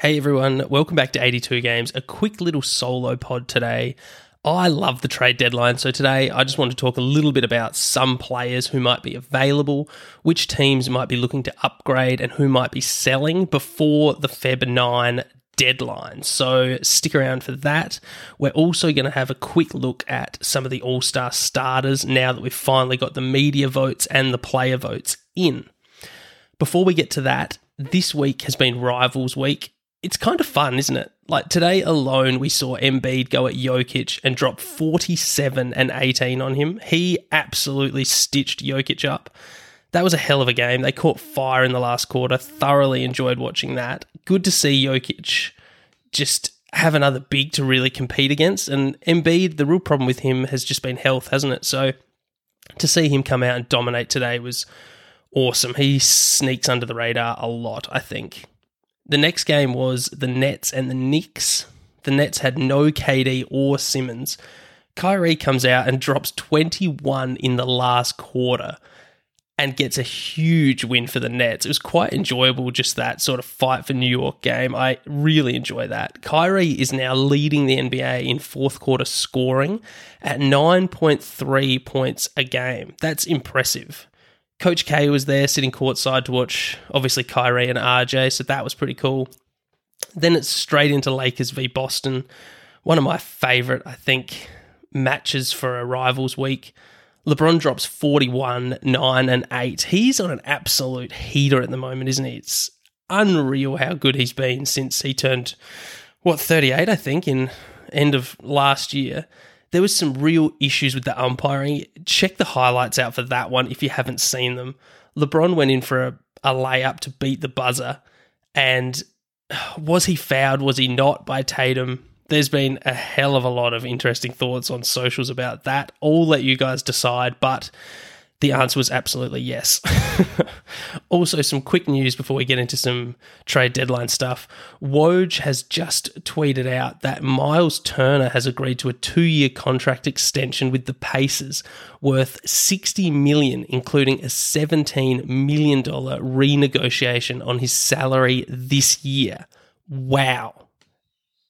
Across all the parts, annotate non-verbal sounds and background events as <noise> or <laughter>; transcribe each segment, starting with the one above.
Hey everyone, welcome back to 82 Games, a quick little solo pod today. I love the trade deadline, so today I just want to talk a little bit about some players who might be available, which teams might be looking to upgrade, and who might be selling before the Feb 9 deadline. So stick around for that. We're also going to have a quick look at some of the All Star starters now that we've finally got the media votes and the player votes in. Before we get to that, this week has been Rivals Week it's kind of fun, isn't it? Like today alone, we saw Embiid go at Jokic and drop 47 and 18 on him. He absolutely stitched Jokic up. That was a hell of a game. They caught fire in the last quarter. Thoroughly enjoyed watching that. Good to see Jokic just have another big to really compete against. And Embiid, the real problem with him has just been health, hasn't it? So to see him come out and dominate today was awesome. He sneaks under the radar a lot, I think. The next game was the Nets and the Knicks. The Nets had no KD or Simmons. Kyrie comes out and drops 21 in the last quarter and gets a huge win for the Nets. It was quite enjoyable, just that sort of fight for New York game. I really enjoy that. Kyrie is now leading the NBA in fourth quarter scoring at 9.3 points a game. That's impressive. Coach K was there sitting courtside to watch, obviously, Kyrie and RJ, so that was pretty cool. Then it's straight into Lakers v Boston. One of my favourite, I think, matches for a rivals week. LeBron drops 41, 9, and 8. He's on an absolute heater at the moment, isn't he? It's unreal how good he's been since he turned, what, 38, I think, in end of last year there was some real issues with the umpiring. Check the highlights out for that one if you haven't seen them. LeBron went in for a, a layup to beat the buzzer, and <sighs> was he fouled? Was he not by Tatum? There's been a hell of a lot of interesting thoughts on socials about that. I'll let you guys decide, but the answer was absolutely yes. <laughs> also, some quick news before we get into some trade deadline stuff. Woj has just tweeted out that Myles Turner has agreed to a two-year contract extension with the Pacers, worth sixty million, including a seventeen million dollar renegotiation on his salary this year. Wow,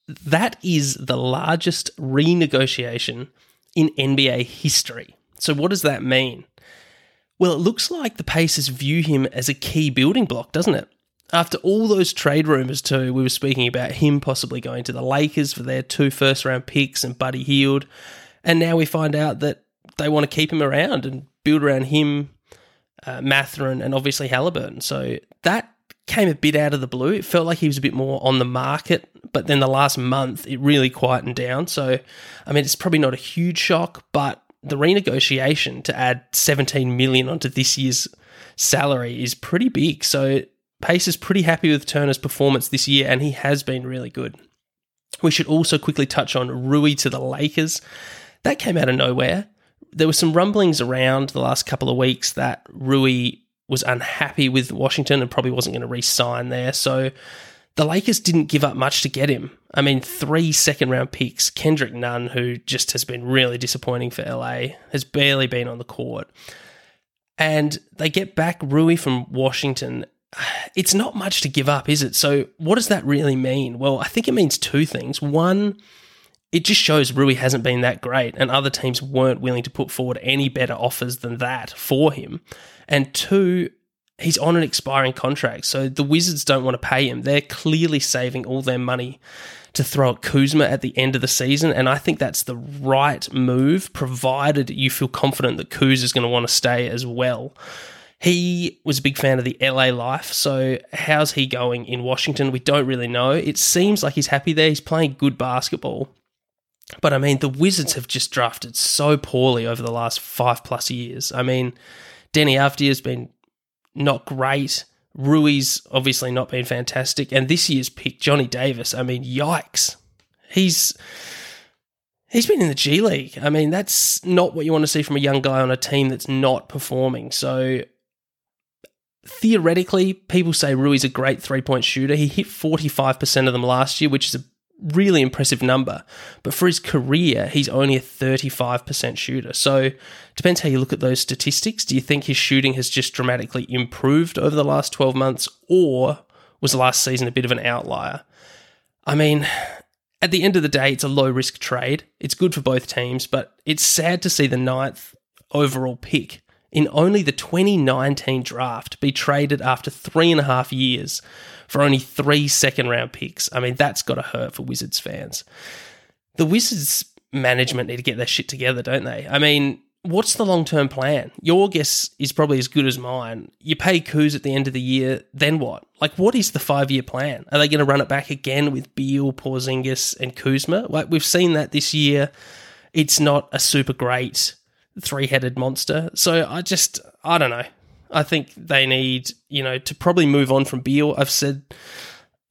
that is the largest renegotiation in NBA history. So, what does that mean? Well, it looks like the Pacers view him as a key building block, doesn't it? After all those trade rumours, too, we were speaking about him possibly going to the Lakers for their two first round picks and Buddy Hield. And now we find out that they want to keep him around and build around him, uh, Mathurin, and obviously Haliburton. So that came a bit out of the blue. It felt like he was a bit more on the market, but then the last month it really quietened down. So, I mean, it's probably not a huge shock, but the renegotiation to add 17 million onto this year's salary is pretty big. So Pacers pretty happy with Turner's performance this year, and he has been really good. We should also quickly touch on Rui to the Lakers. That came out of nowhere. There were some rumblings around the last couple of weeks that Rui was unhappy with Washington and probably wasn't going to re sign there. So the Lakers didn't give up much to get him. I mean, three second round picks. Kendrick Nunn, who just has been really disappointing for LA, has barely been on the court. And they get back Rui from Washington. <sighs> It's not much to give up, is it? So, what does that really mean? Well, I think it means two things. One, it just shows Rui hasn't been that great, and other teams weren't willing to put forward any better offers than that for him. And two, he's on an expiring contract, so the Wizards don't want to pay him. They're clearly saving all their money to throw at Kuzma at the end of the season, and I think that's the right move, provided you feel confident that Kuz is going to want to stay as well. He was a big fan of the LA life, so how's he going in Washington? We don't really know. It seems like he's happy there. He's playing good basketball. But I mean, the Wizards have just drafted so poorly over the last five plus years. I mean, Deni Avdija has been not great. Rui's obviously not been fantastic. And this year's pick, Johnny Davis, I mean, yikes. He's he's been in the G League. I mean, that's not what you want to see from a young guy on a team that's not performing. So theoretically, people say Rui's a great three point shooter. He hit 45% of them last year, which is a really impressive number. But for his career, he's only a 35% shooter. So depends how you look at those statistics. Do you think his shooting has just dramatically improved over the last 12 months or was last season a bit of an outlier. I mean, at the end of the day, it's a low risk trade. It's good for both teams, but it's sad to see the ninth overall pick in only the 2019 draft be traded after three and a half years for only three second round picks. I mean, that's got to hurt for Wizards fans. The Wizards management need to get their shit together, don't they? I mean, what's the long term plan? Your guess is probably as good as mine. You pay Kuz at the end of the year, then what? Like, what is the five year plan? Are they going to run it back again with Beal, Porzingis, and Kuzma? Like, we've seen that this year. It's not a super great three headed monster. So I just, I don't know. I think they need, you know, to probably move on from Beal. I've said.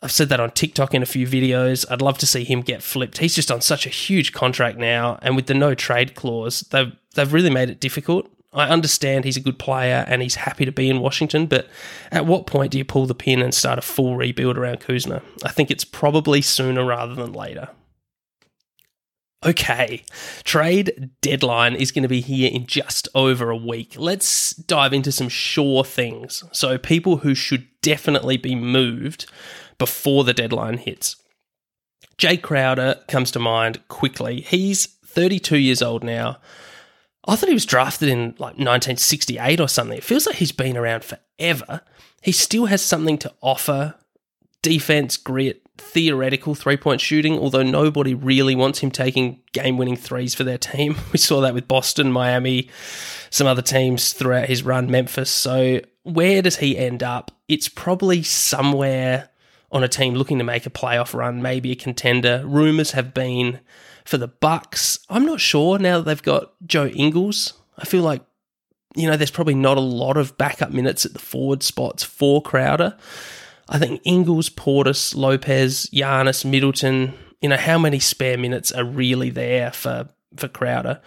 I've said that on TikTok in a few videos. I'd love to see him get flipped. He's just on such a huge contract now, and with the no trade clause, they've they've really made it difficult. I understand he's a good player and he's happy to be in Washington, but at what point do you pull the pin and start a full rebuild around Kuzma? I think it's probably sooner rather than later. Okay, trade deadline is going to be here in just over a week. Let's dive into some sure things. So, people who should definitely be moved before the deadline hits. Jay Crowder comes to mind quickly. He's 32 years old now. I thought he was drafted in like 1968 or something. It feels like he's been around forever. He still has something to offer defense, grit, theoretical three point shooting, although nobody really wants him taking game winning threes for their team. <laughs> We saw that with Boston, Miami, some other teams throughout his run, Memphis. So, where does he end up? It's probably somewhere on a team looking to make a playoff run, maybe a contender. Rumors have been for the Bucks. I'm not sure now that they've got Joe Ingles. I feel like you know there's probably not a lot of backup minutes at the forward spots for Crowder. I think Ingles, Portis, Lopez, Giannis, Middleton. You know how many spare minutes are really there for for Crowder?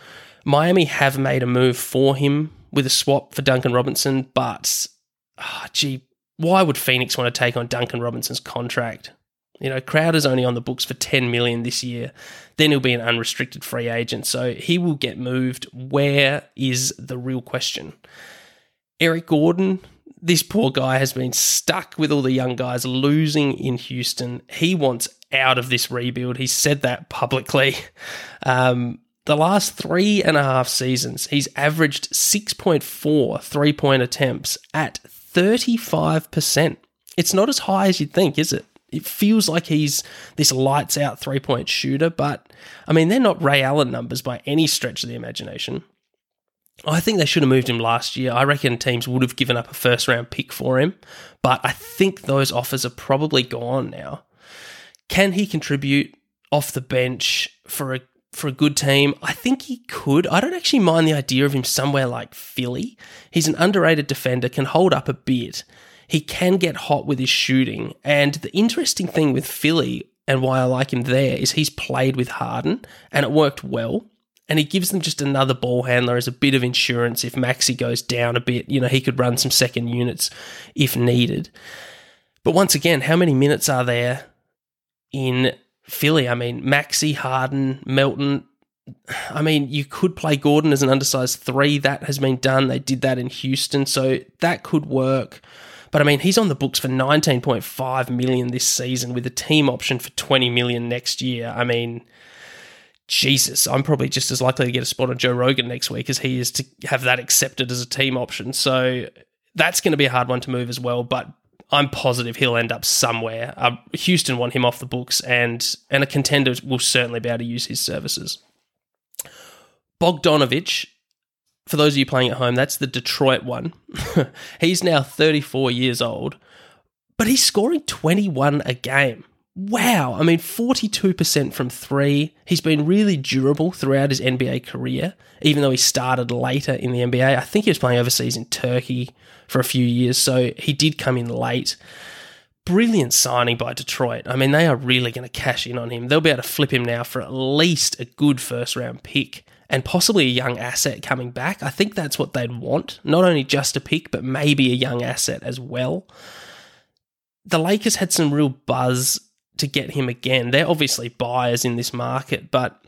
Miami have made a move for him with a swap for Duncan Robinson, but oh, gee, why would Phoenix want to take on Duncan Robinson's contract? You know, Crowder's only on the books for 10 million this year. Then he'll be an unrestricted free agent. So he will get moved. Where is the real question? Eric Gordon, this poor guy has been stuck with all the young guys losing in Houston. He wants out of this rebuild. He said that publicly. <laughs> Um, the last three and a half seasons, he's averaged 6.4 three point attempts at 35%. It's not as high as you'd think, is it? It feels like he's this lights out three point shooter, but I mean, they're not Ray Allen numbers by any stretch of the imagination. I think they should have moved him last year. I reckon teams would have given up a first round pick for him, but I think those offers are probably gone now. Can he contribute off the bench for a for a good team? I think he could. I don't actually mind the idea of him somewhere like Philly. He's an underrated defender, can hold up a bit. He can get hot with his shooting. And the interesting thing with Philly and why I like him there is he's played with Harden and it worked well. And he gives them just another ball handler as a bit of insurance if Maxey goes down a bit. You know, he could run some second units if needed. But once again, how many minutes are there in Philly. I mean, Maxey, Harden, Melton. <sighs> I mean, you could play Gordon as an undersized three. That has been done. They did that in Houston, so that could work. But I mean, he's on the books for 19.5 million this season with a team option for 20 million next year. I mean, Jesus, I'm probably just as likely to get a spot on Joe Rogan next week as he is to have that accepted as a team option. So that's going to be a hard one to move as well. But I'm positive he'll end up somewhere. Uh, Houston want him off the books, and and a contender will certainly be able to use his services. Bogdanovic, for those of you playing at home, that's the Detroit one. <laughs> he's now 34 years old, but he's scoring 21 a game. Wow. I mean, 42% from three. He's been really durable throughout his NBA career, even though he started later in the NBA. I think he was playing overseas in Turkey for a few years, so he did come in late. Brilliant signing by Detroit. I mean, they are really going to cash in on him. They'll be able to flip him now for at least a good first round pick and possibly a young asset coming back. I think that's what they'd want. Not only just a pick, but maybe a young asset as well. The Lakers had some real buzz to get him again. They're obviously buyers in this market, but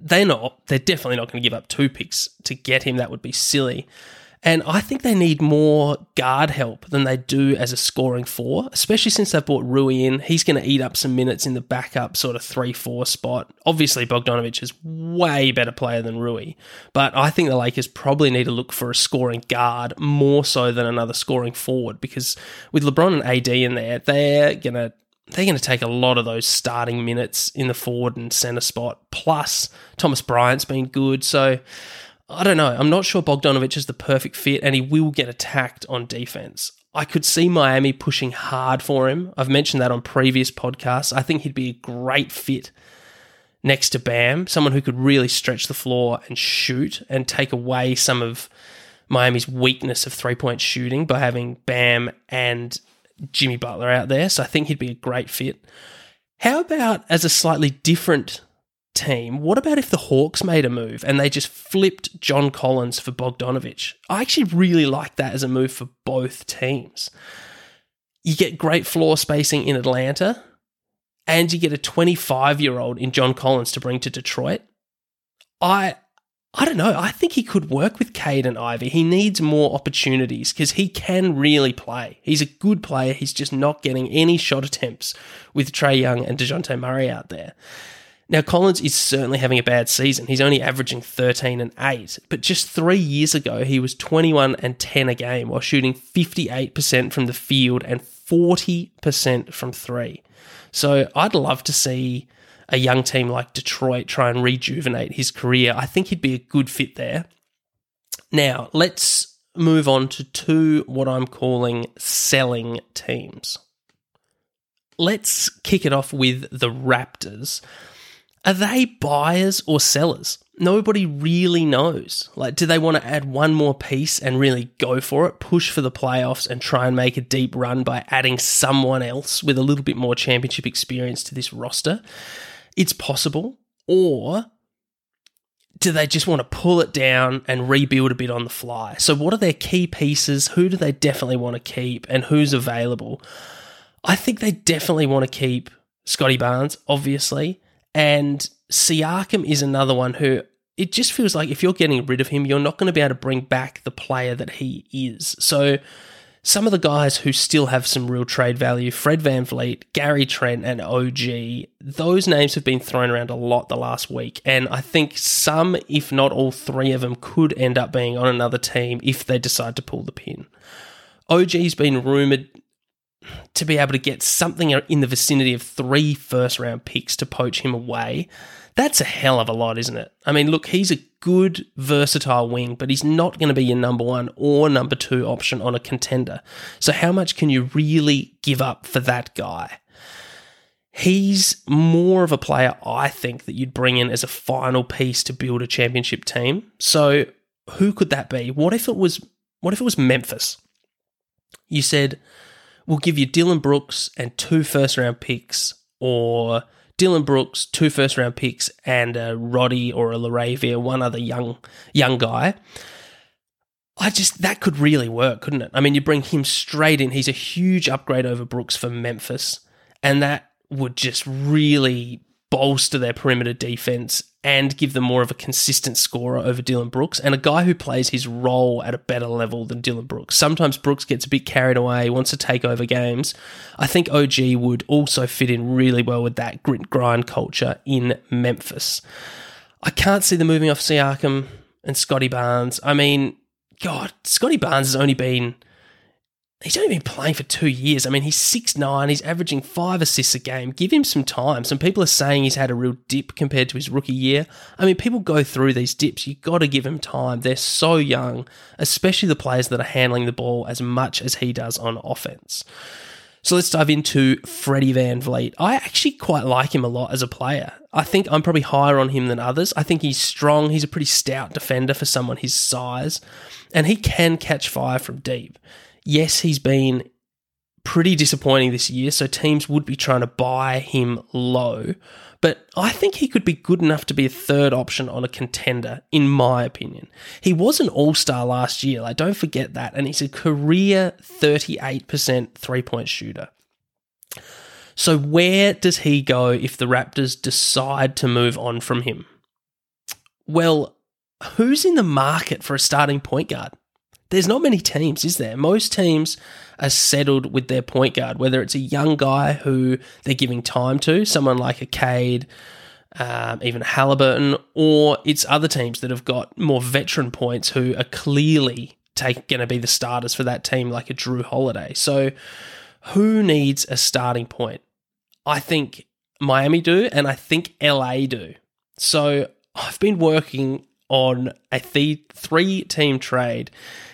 they're not. They're definitely not going to give up two picks to get him. That would be silly. And I think they need more guard help than they do as a scoring four, especially since they've brought Rui in. He's going to eat up some minutes in the backup sort of 3 4 spot. Obviously, Bogdanovic is way better player than Rui, but I think the Lakers probably need to look for a scoring guard more so than another scoring forward because with LeBron and AD in there, they're going to they're going to take a lot of those starting minutes in the forward and center spot. Plus, Thomas Bryant's been good. So I don't know. I'm not sure Bogdanovic is the perfect fit, and he will get attacked on defense. I could see Miami pushing hard for him. I've mentioned that on previous podcasts. I think he'd be a great fit next to Bam, someone who could really stretch the floor and shoot and take away some of Miami's weakness of three point shooting by having Bam and Jimmy Butler out there. So I think he'd be a great fit. How about as a slightly different team, what about if the Hawks made a move and they just flipped John Collins for Bogdanovic? I actually really like that as a move for both teams. You get great floor spacing in Atlanta, and you get a 25 year old in John Collins to bring to Detroit. I I don't know. I think he could work with Cade and Ivey. He needs more opportunities because he can really play. He's a good player. He's just not getting any shot attempts with Trae Young and DeJounte Murray out there. Now, Collins is certainly having a bad season. He's only averaging 13 and 8, but just three years ago, he was 21 and 10 a game while shooting 58% from the field and 40% from three. So I'd love to see a young team like Detroit try and rejuvenate his career. I think he'd be a good fit there. Now, let's move on to two what I'm calling selling teams. Let's kick it off with the Raptors. Are they buyers or sellers? Nobody really knows. Like, do they want to add one more piece and really go for it, push for the playoffs, and try and make a deep run by adding someone else with a little bit more championship experience to this roster? It's possible. Or do they just want to pull it down and rebuild a bit on the fly? So, what are their key pieces? Who do they definitely want to keep and who's available? I think they definitely want to keep Scotty Barnes, obviously. And Siakam is another one who it just feels like if you're getting rid of him, you're not going to be able to bring back the player that he is. So some of the guys who still have some real trade value, Fred Van VanVleet, Gary Trent, and OG, those names have been thrown around a lot the last week. And I think some, if not all three of them, could end up being on another team if they decide to pull the pin. OG's been rumoured to be able to get something in the vicinity of three first round picks to poach him away, that's a hell of a lot, isn't it? I mean, look, he's a good, versatile wing, but he's not going to be your number one or number two option on a contender. So, how much can you really give up for that guy? He's more of a player, I think, that you'd bring in as a final piece to build a championship team. So, who could that be? What if it was? What if it was Memphis? You said we'll give you Dillon Brooks and two first round picks, or Dillon Brooks, two first round picks, and a Roddy or a LaRavia, one other young young guy. I just that could really work, couldn't it? I mean, you bring him straight in. He's a huge upgrade over Brooks for Memphis, and that would just really bolster their perimeter defense and give them more of a consistent scorer over Dillon Brooks and a guy who plays his role at a better level than Dillon Brooks. Sometimes Brooks gets a bit carried away, wants to take over games. I think OG would also fit in really well with that grit grind culture in Memphis. I can't see them moving off Siakam and Scotty Barnes. I mean, God, Scotty Barnes has only been He's only been playing for two years. I mean, he's six nine. He's averaging five assists a game. Give him some time. Some people are saying he's had a real dip compared to his rookie year. I mean, people go through these dips. You've got to give him time. They're so young, especially the players that are handling the ball as much as he does on offense. So let's dive into Freddie VanVleet. I actually quite like him a lot as a player. I think I'm probably higher on him than others. I think he's strong. He's a pretty stout defender for someone his size, and he can catch fire from deep yes, he's been pretty disappointing this year, so teams would be trying to buy him low. But I think he could be good enough to be a third option on a contender, in my opinion. He was an all star last year, like, don't forget that. And he's a career 38% three point shooter. So, where does he go if the Raptors decide to move on from him? Well, who's in the market for a starting point guard? There's not many teams, is there? Most teams are settled with their point guard, whether it's a young guy who they're giving time to, someone like a Cade, um, even Haliburton, or it's other teams that have got more veteran points who are clearly going to be the starters for that team, like a Jrue Holiday. So, who needs a starting point? I think Miami do, and I think LA do. So, I've been working on a th- three team trade.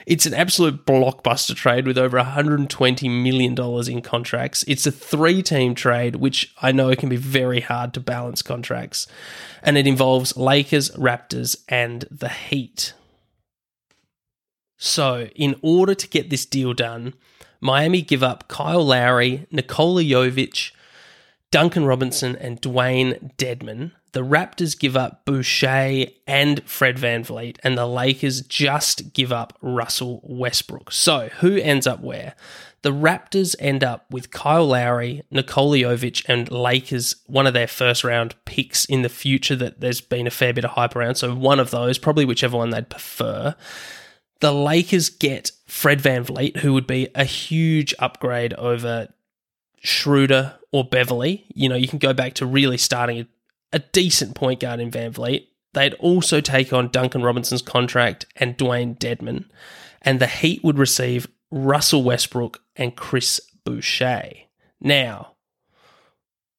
It's an absolute blockbuster trade with over $120 million in contracts. It's a three team trade, which I know can be very hard to balance contracts. And it involves Lakers, Raptors, and the Heat. So, in order to get this deal done, Miami give up Kyle Lowry, Nikola Jovic, Duncan Robinson, and Dwayne Dedmon the Raptors give up Boucher and Fred Van VanVleet, and the Lakers just give up Russell Westbrook. So, who ends up where? The Raptors end up with Kyle Lowry, Nikola Jovic, and Lakers, one of their first round picks in the future that there's been a fair bit of hype around. So, one of those, probably whichever one they'd prefer. The Lakers get Fred Van VanVleet, who would be a huge upgrade over Schroeder or Beverley. You know, you can go back to really starting a decent point guard in VanVleet. They'd also take on Duncan Robinson's contract and Dewayne Dedmon, and the Heat would receive Russell Westbrook and Chris Boucher. Now,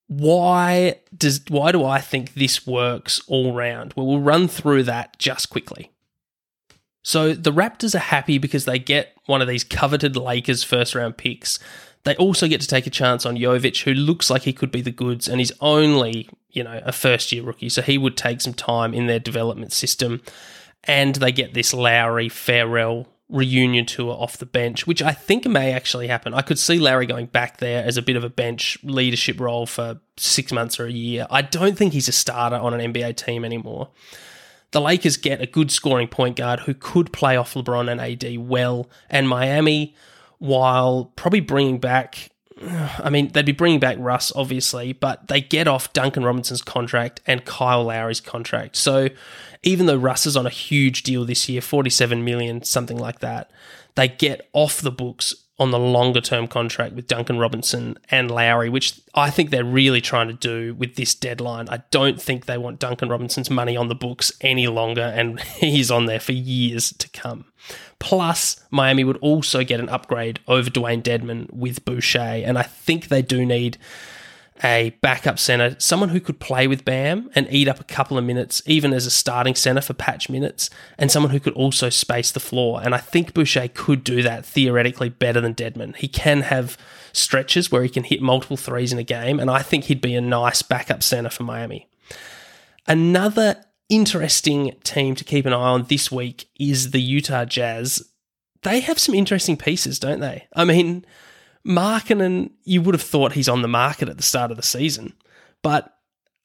why does why do I think this works all round? Well, we'll run through that just quickly. So the Raptors are happy because they get one of these coveted Lakers first round picks. They also get to take a chance on Jovic, who looks like he could be the goods, and he's only you know, a first year rookie. So he would take some time in their development system. And they get this Lowry Farrell reunion tour off the bench, which I think may actually happen. I could see Lowry going back there as a bit of a bench leadership role for six months or a year. I don't think he's a starter on an NBA team anymore. The Lakers get a good scoring point guard who could play off LeBron and AD well, and Miami, while probably bringing back I mean, they'd be bringing back Russ, obviously, but they get off Duncan Robinson's contract and Kyle Lowry's contract. So even though Russ is on a huge deal this year, 47 million, something like that, they get off the books on the longer term contract with Duncan Robinson and Lowry, which I think they're really trying to do with this deadline. I don't think they want Duncan Robinson's money on the books any longer, and <laughs> he's on there for years to come. Plus, Miami would also get an upgrade over Dewayne Dedmon with Boucher, and I think they do need a backup center, someone who could play with Bam and eat up a couple of minutes, even as a starting center for patch minutes, and someone who could also space the floor. And I think Boucher could do that theoretically better than Dedmon. He can have stretches where he can hit multiple threes in a game, and I think he'd be a nice backup center for Miami. Another interesting team to keep an eye on this week is the Utah Jazz. They have some interesting pieces, don't they? I mean, Markkanen, you would have thought he's on the market at the start of the season. But,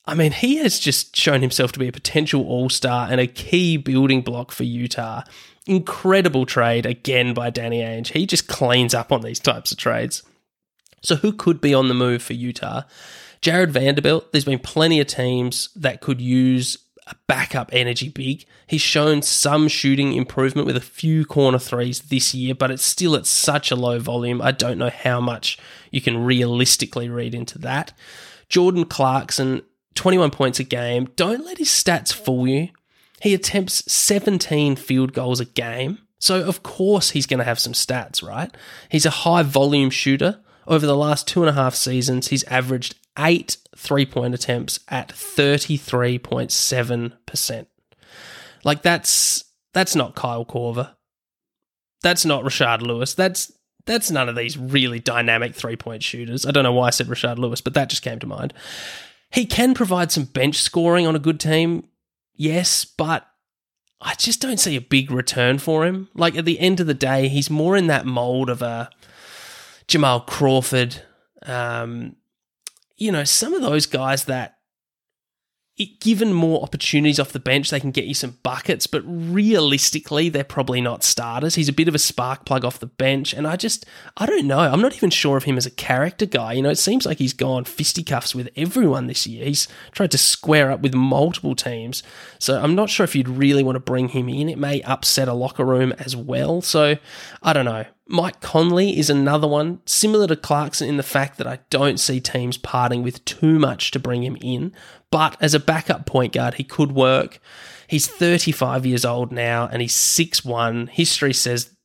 I mean, he has just shown himself to be a potential all star and a key building block for Utah. Incredible trade again by Danny Ainge. He just cleans up on these types of trades. So, who could be on the move for Utah? Jarred Vanderbilt, there's been plenty of teams that could use a backup energy big. He's shown some shooting improvement with a few corner threes this year, but it's still at such a low volume. I don't know how much you can realistically read into that. Jordan Clarkson, 21 points a game. Don't let his stats fool you. He attempts 17 field goals a game. So, of course, he's going to have some stats, right? He's a high volume shooter. Over the last two and a half seasons, he's averaged eight three point attempts at 33.7%. Like that's that's not Kyle Korver. That's not Rashard Lewis. That's that's none of these really dynamic three point shooters. I don't know why I said Rashard Lewis, but that just came to mind. He can provide some bench scoring on a good team, yes, but I just don't see a big return for him. Like at the end of the day, he's more in that mold of a Jamal Crawford, um, you know, some of those guys that given more opportunities off the bench, they can get you some buckets, but realistically, they're probably not starters. He's a bit of a spark plug off the bench, and I just, I don't know. I'm not even sure of him as a character guy. You know, it seems like he's gone fisticuffs with everyone this year. He's tried to square up with multiple teams, so I'm not sure if you'd really want to bring him in. It may upset a locker room as well, so I don't know. Mike Conley is another one, similar to Clarkson in the fact that I don't see teams parting with too much to bring him in. But as a backup point guard, he could work. He's 35 years old now and he's 6'1. History says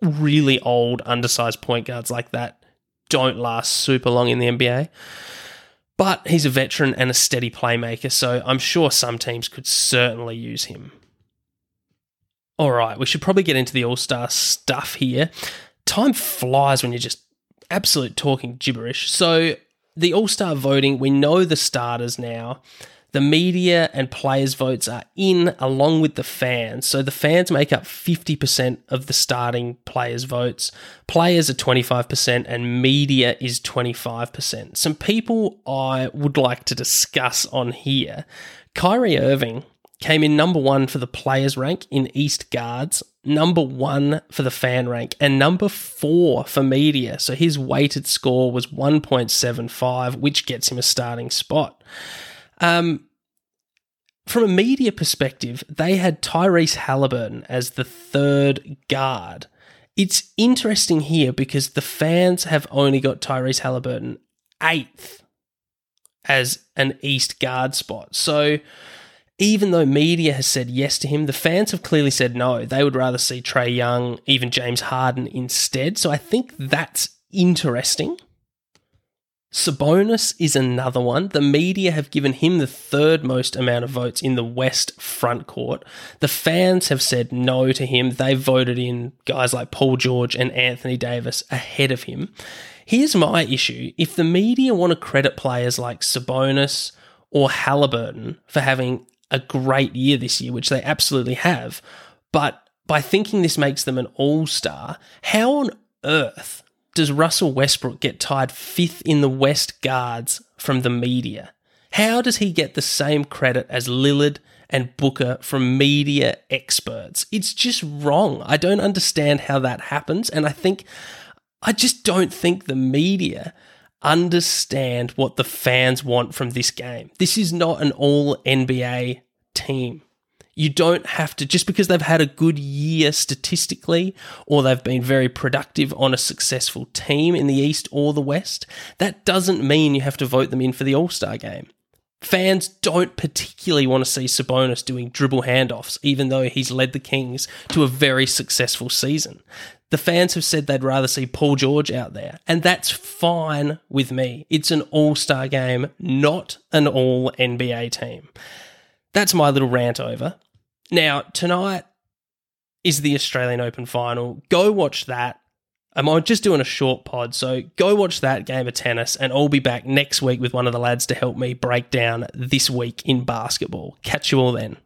really old, undersized point guards like that don't last super long in the NBA. But he's a veteran and a steady playmaker, so I'm sure some teams could certainly use him. All right, we should probably get into the All Star stuff here. Time flies when you're just absolute talking gibberish. So the All Star voting, we know the starters now. The media and players' votes are in along with the fans. So the fans make up 50% of the starting players' votes. Players are 25%, and media is 25%. Some people I would like to discuss on here. Kyrie Irving came in number one for the players rank in East Guards, number one for the fan rank, and number four for media. So his weighted score was 1.75, which gets him a starting spot. Um, from a media perspective, they had Tyrese Haliburton as the third guard. It's interesting here because the fans have only got Tyrese Haliburton eighth as an East guard spot. So even though media has said yes to him, the fans have clearly said no. They would rather see Trae Young, even James Harden instead. So I think that's interesting. Sabonis is another one. The media have given him the third most amount of votes in the West front court. The fans have said no to him. They voted in guys like Paul George and Anthony Davis ahead of him. Here's my issue if the media want to credit players like Sabonis or Haliburton for having a great year this year, which they absolutely have. But by thinking this makes them an all star, how on earth does Russell Westbrook get tied fifth in the West guards from the media? How does he get the same credit as Lillard and Booker from media experts? It's just wrong. I don't understand how that happens. And I think, I just don't think the media understand what the fans want from this game. This is not an all NBA team. You don't have to, just because they've had a good year statistically or they've been very productive on a successful team in the East or the West, that doesn't mean you have to vote them in for the All Star game. Fans don't particularly want to see Sabonis doing dribble handoffs, even though he's led the Kings to a very successful season. The fans have said they'd rather see Paul George out there, and that's fine with me. It's an all star game, not an all NBA team. That's my little rant over. Now, tonight is the Australian Open final. Go watch that. Um, I'm just doing a short pod, so go watch that game of tennis, and I'll be back next week with one of the lads to help me break down this week in basketball. Catch you all then.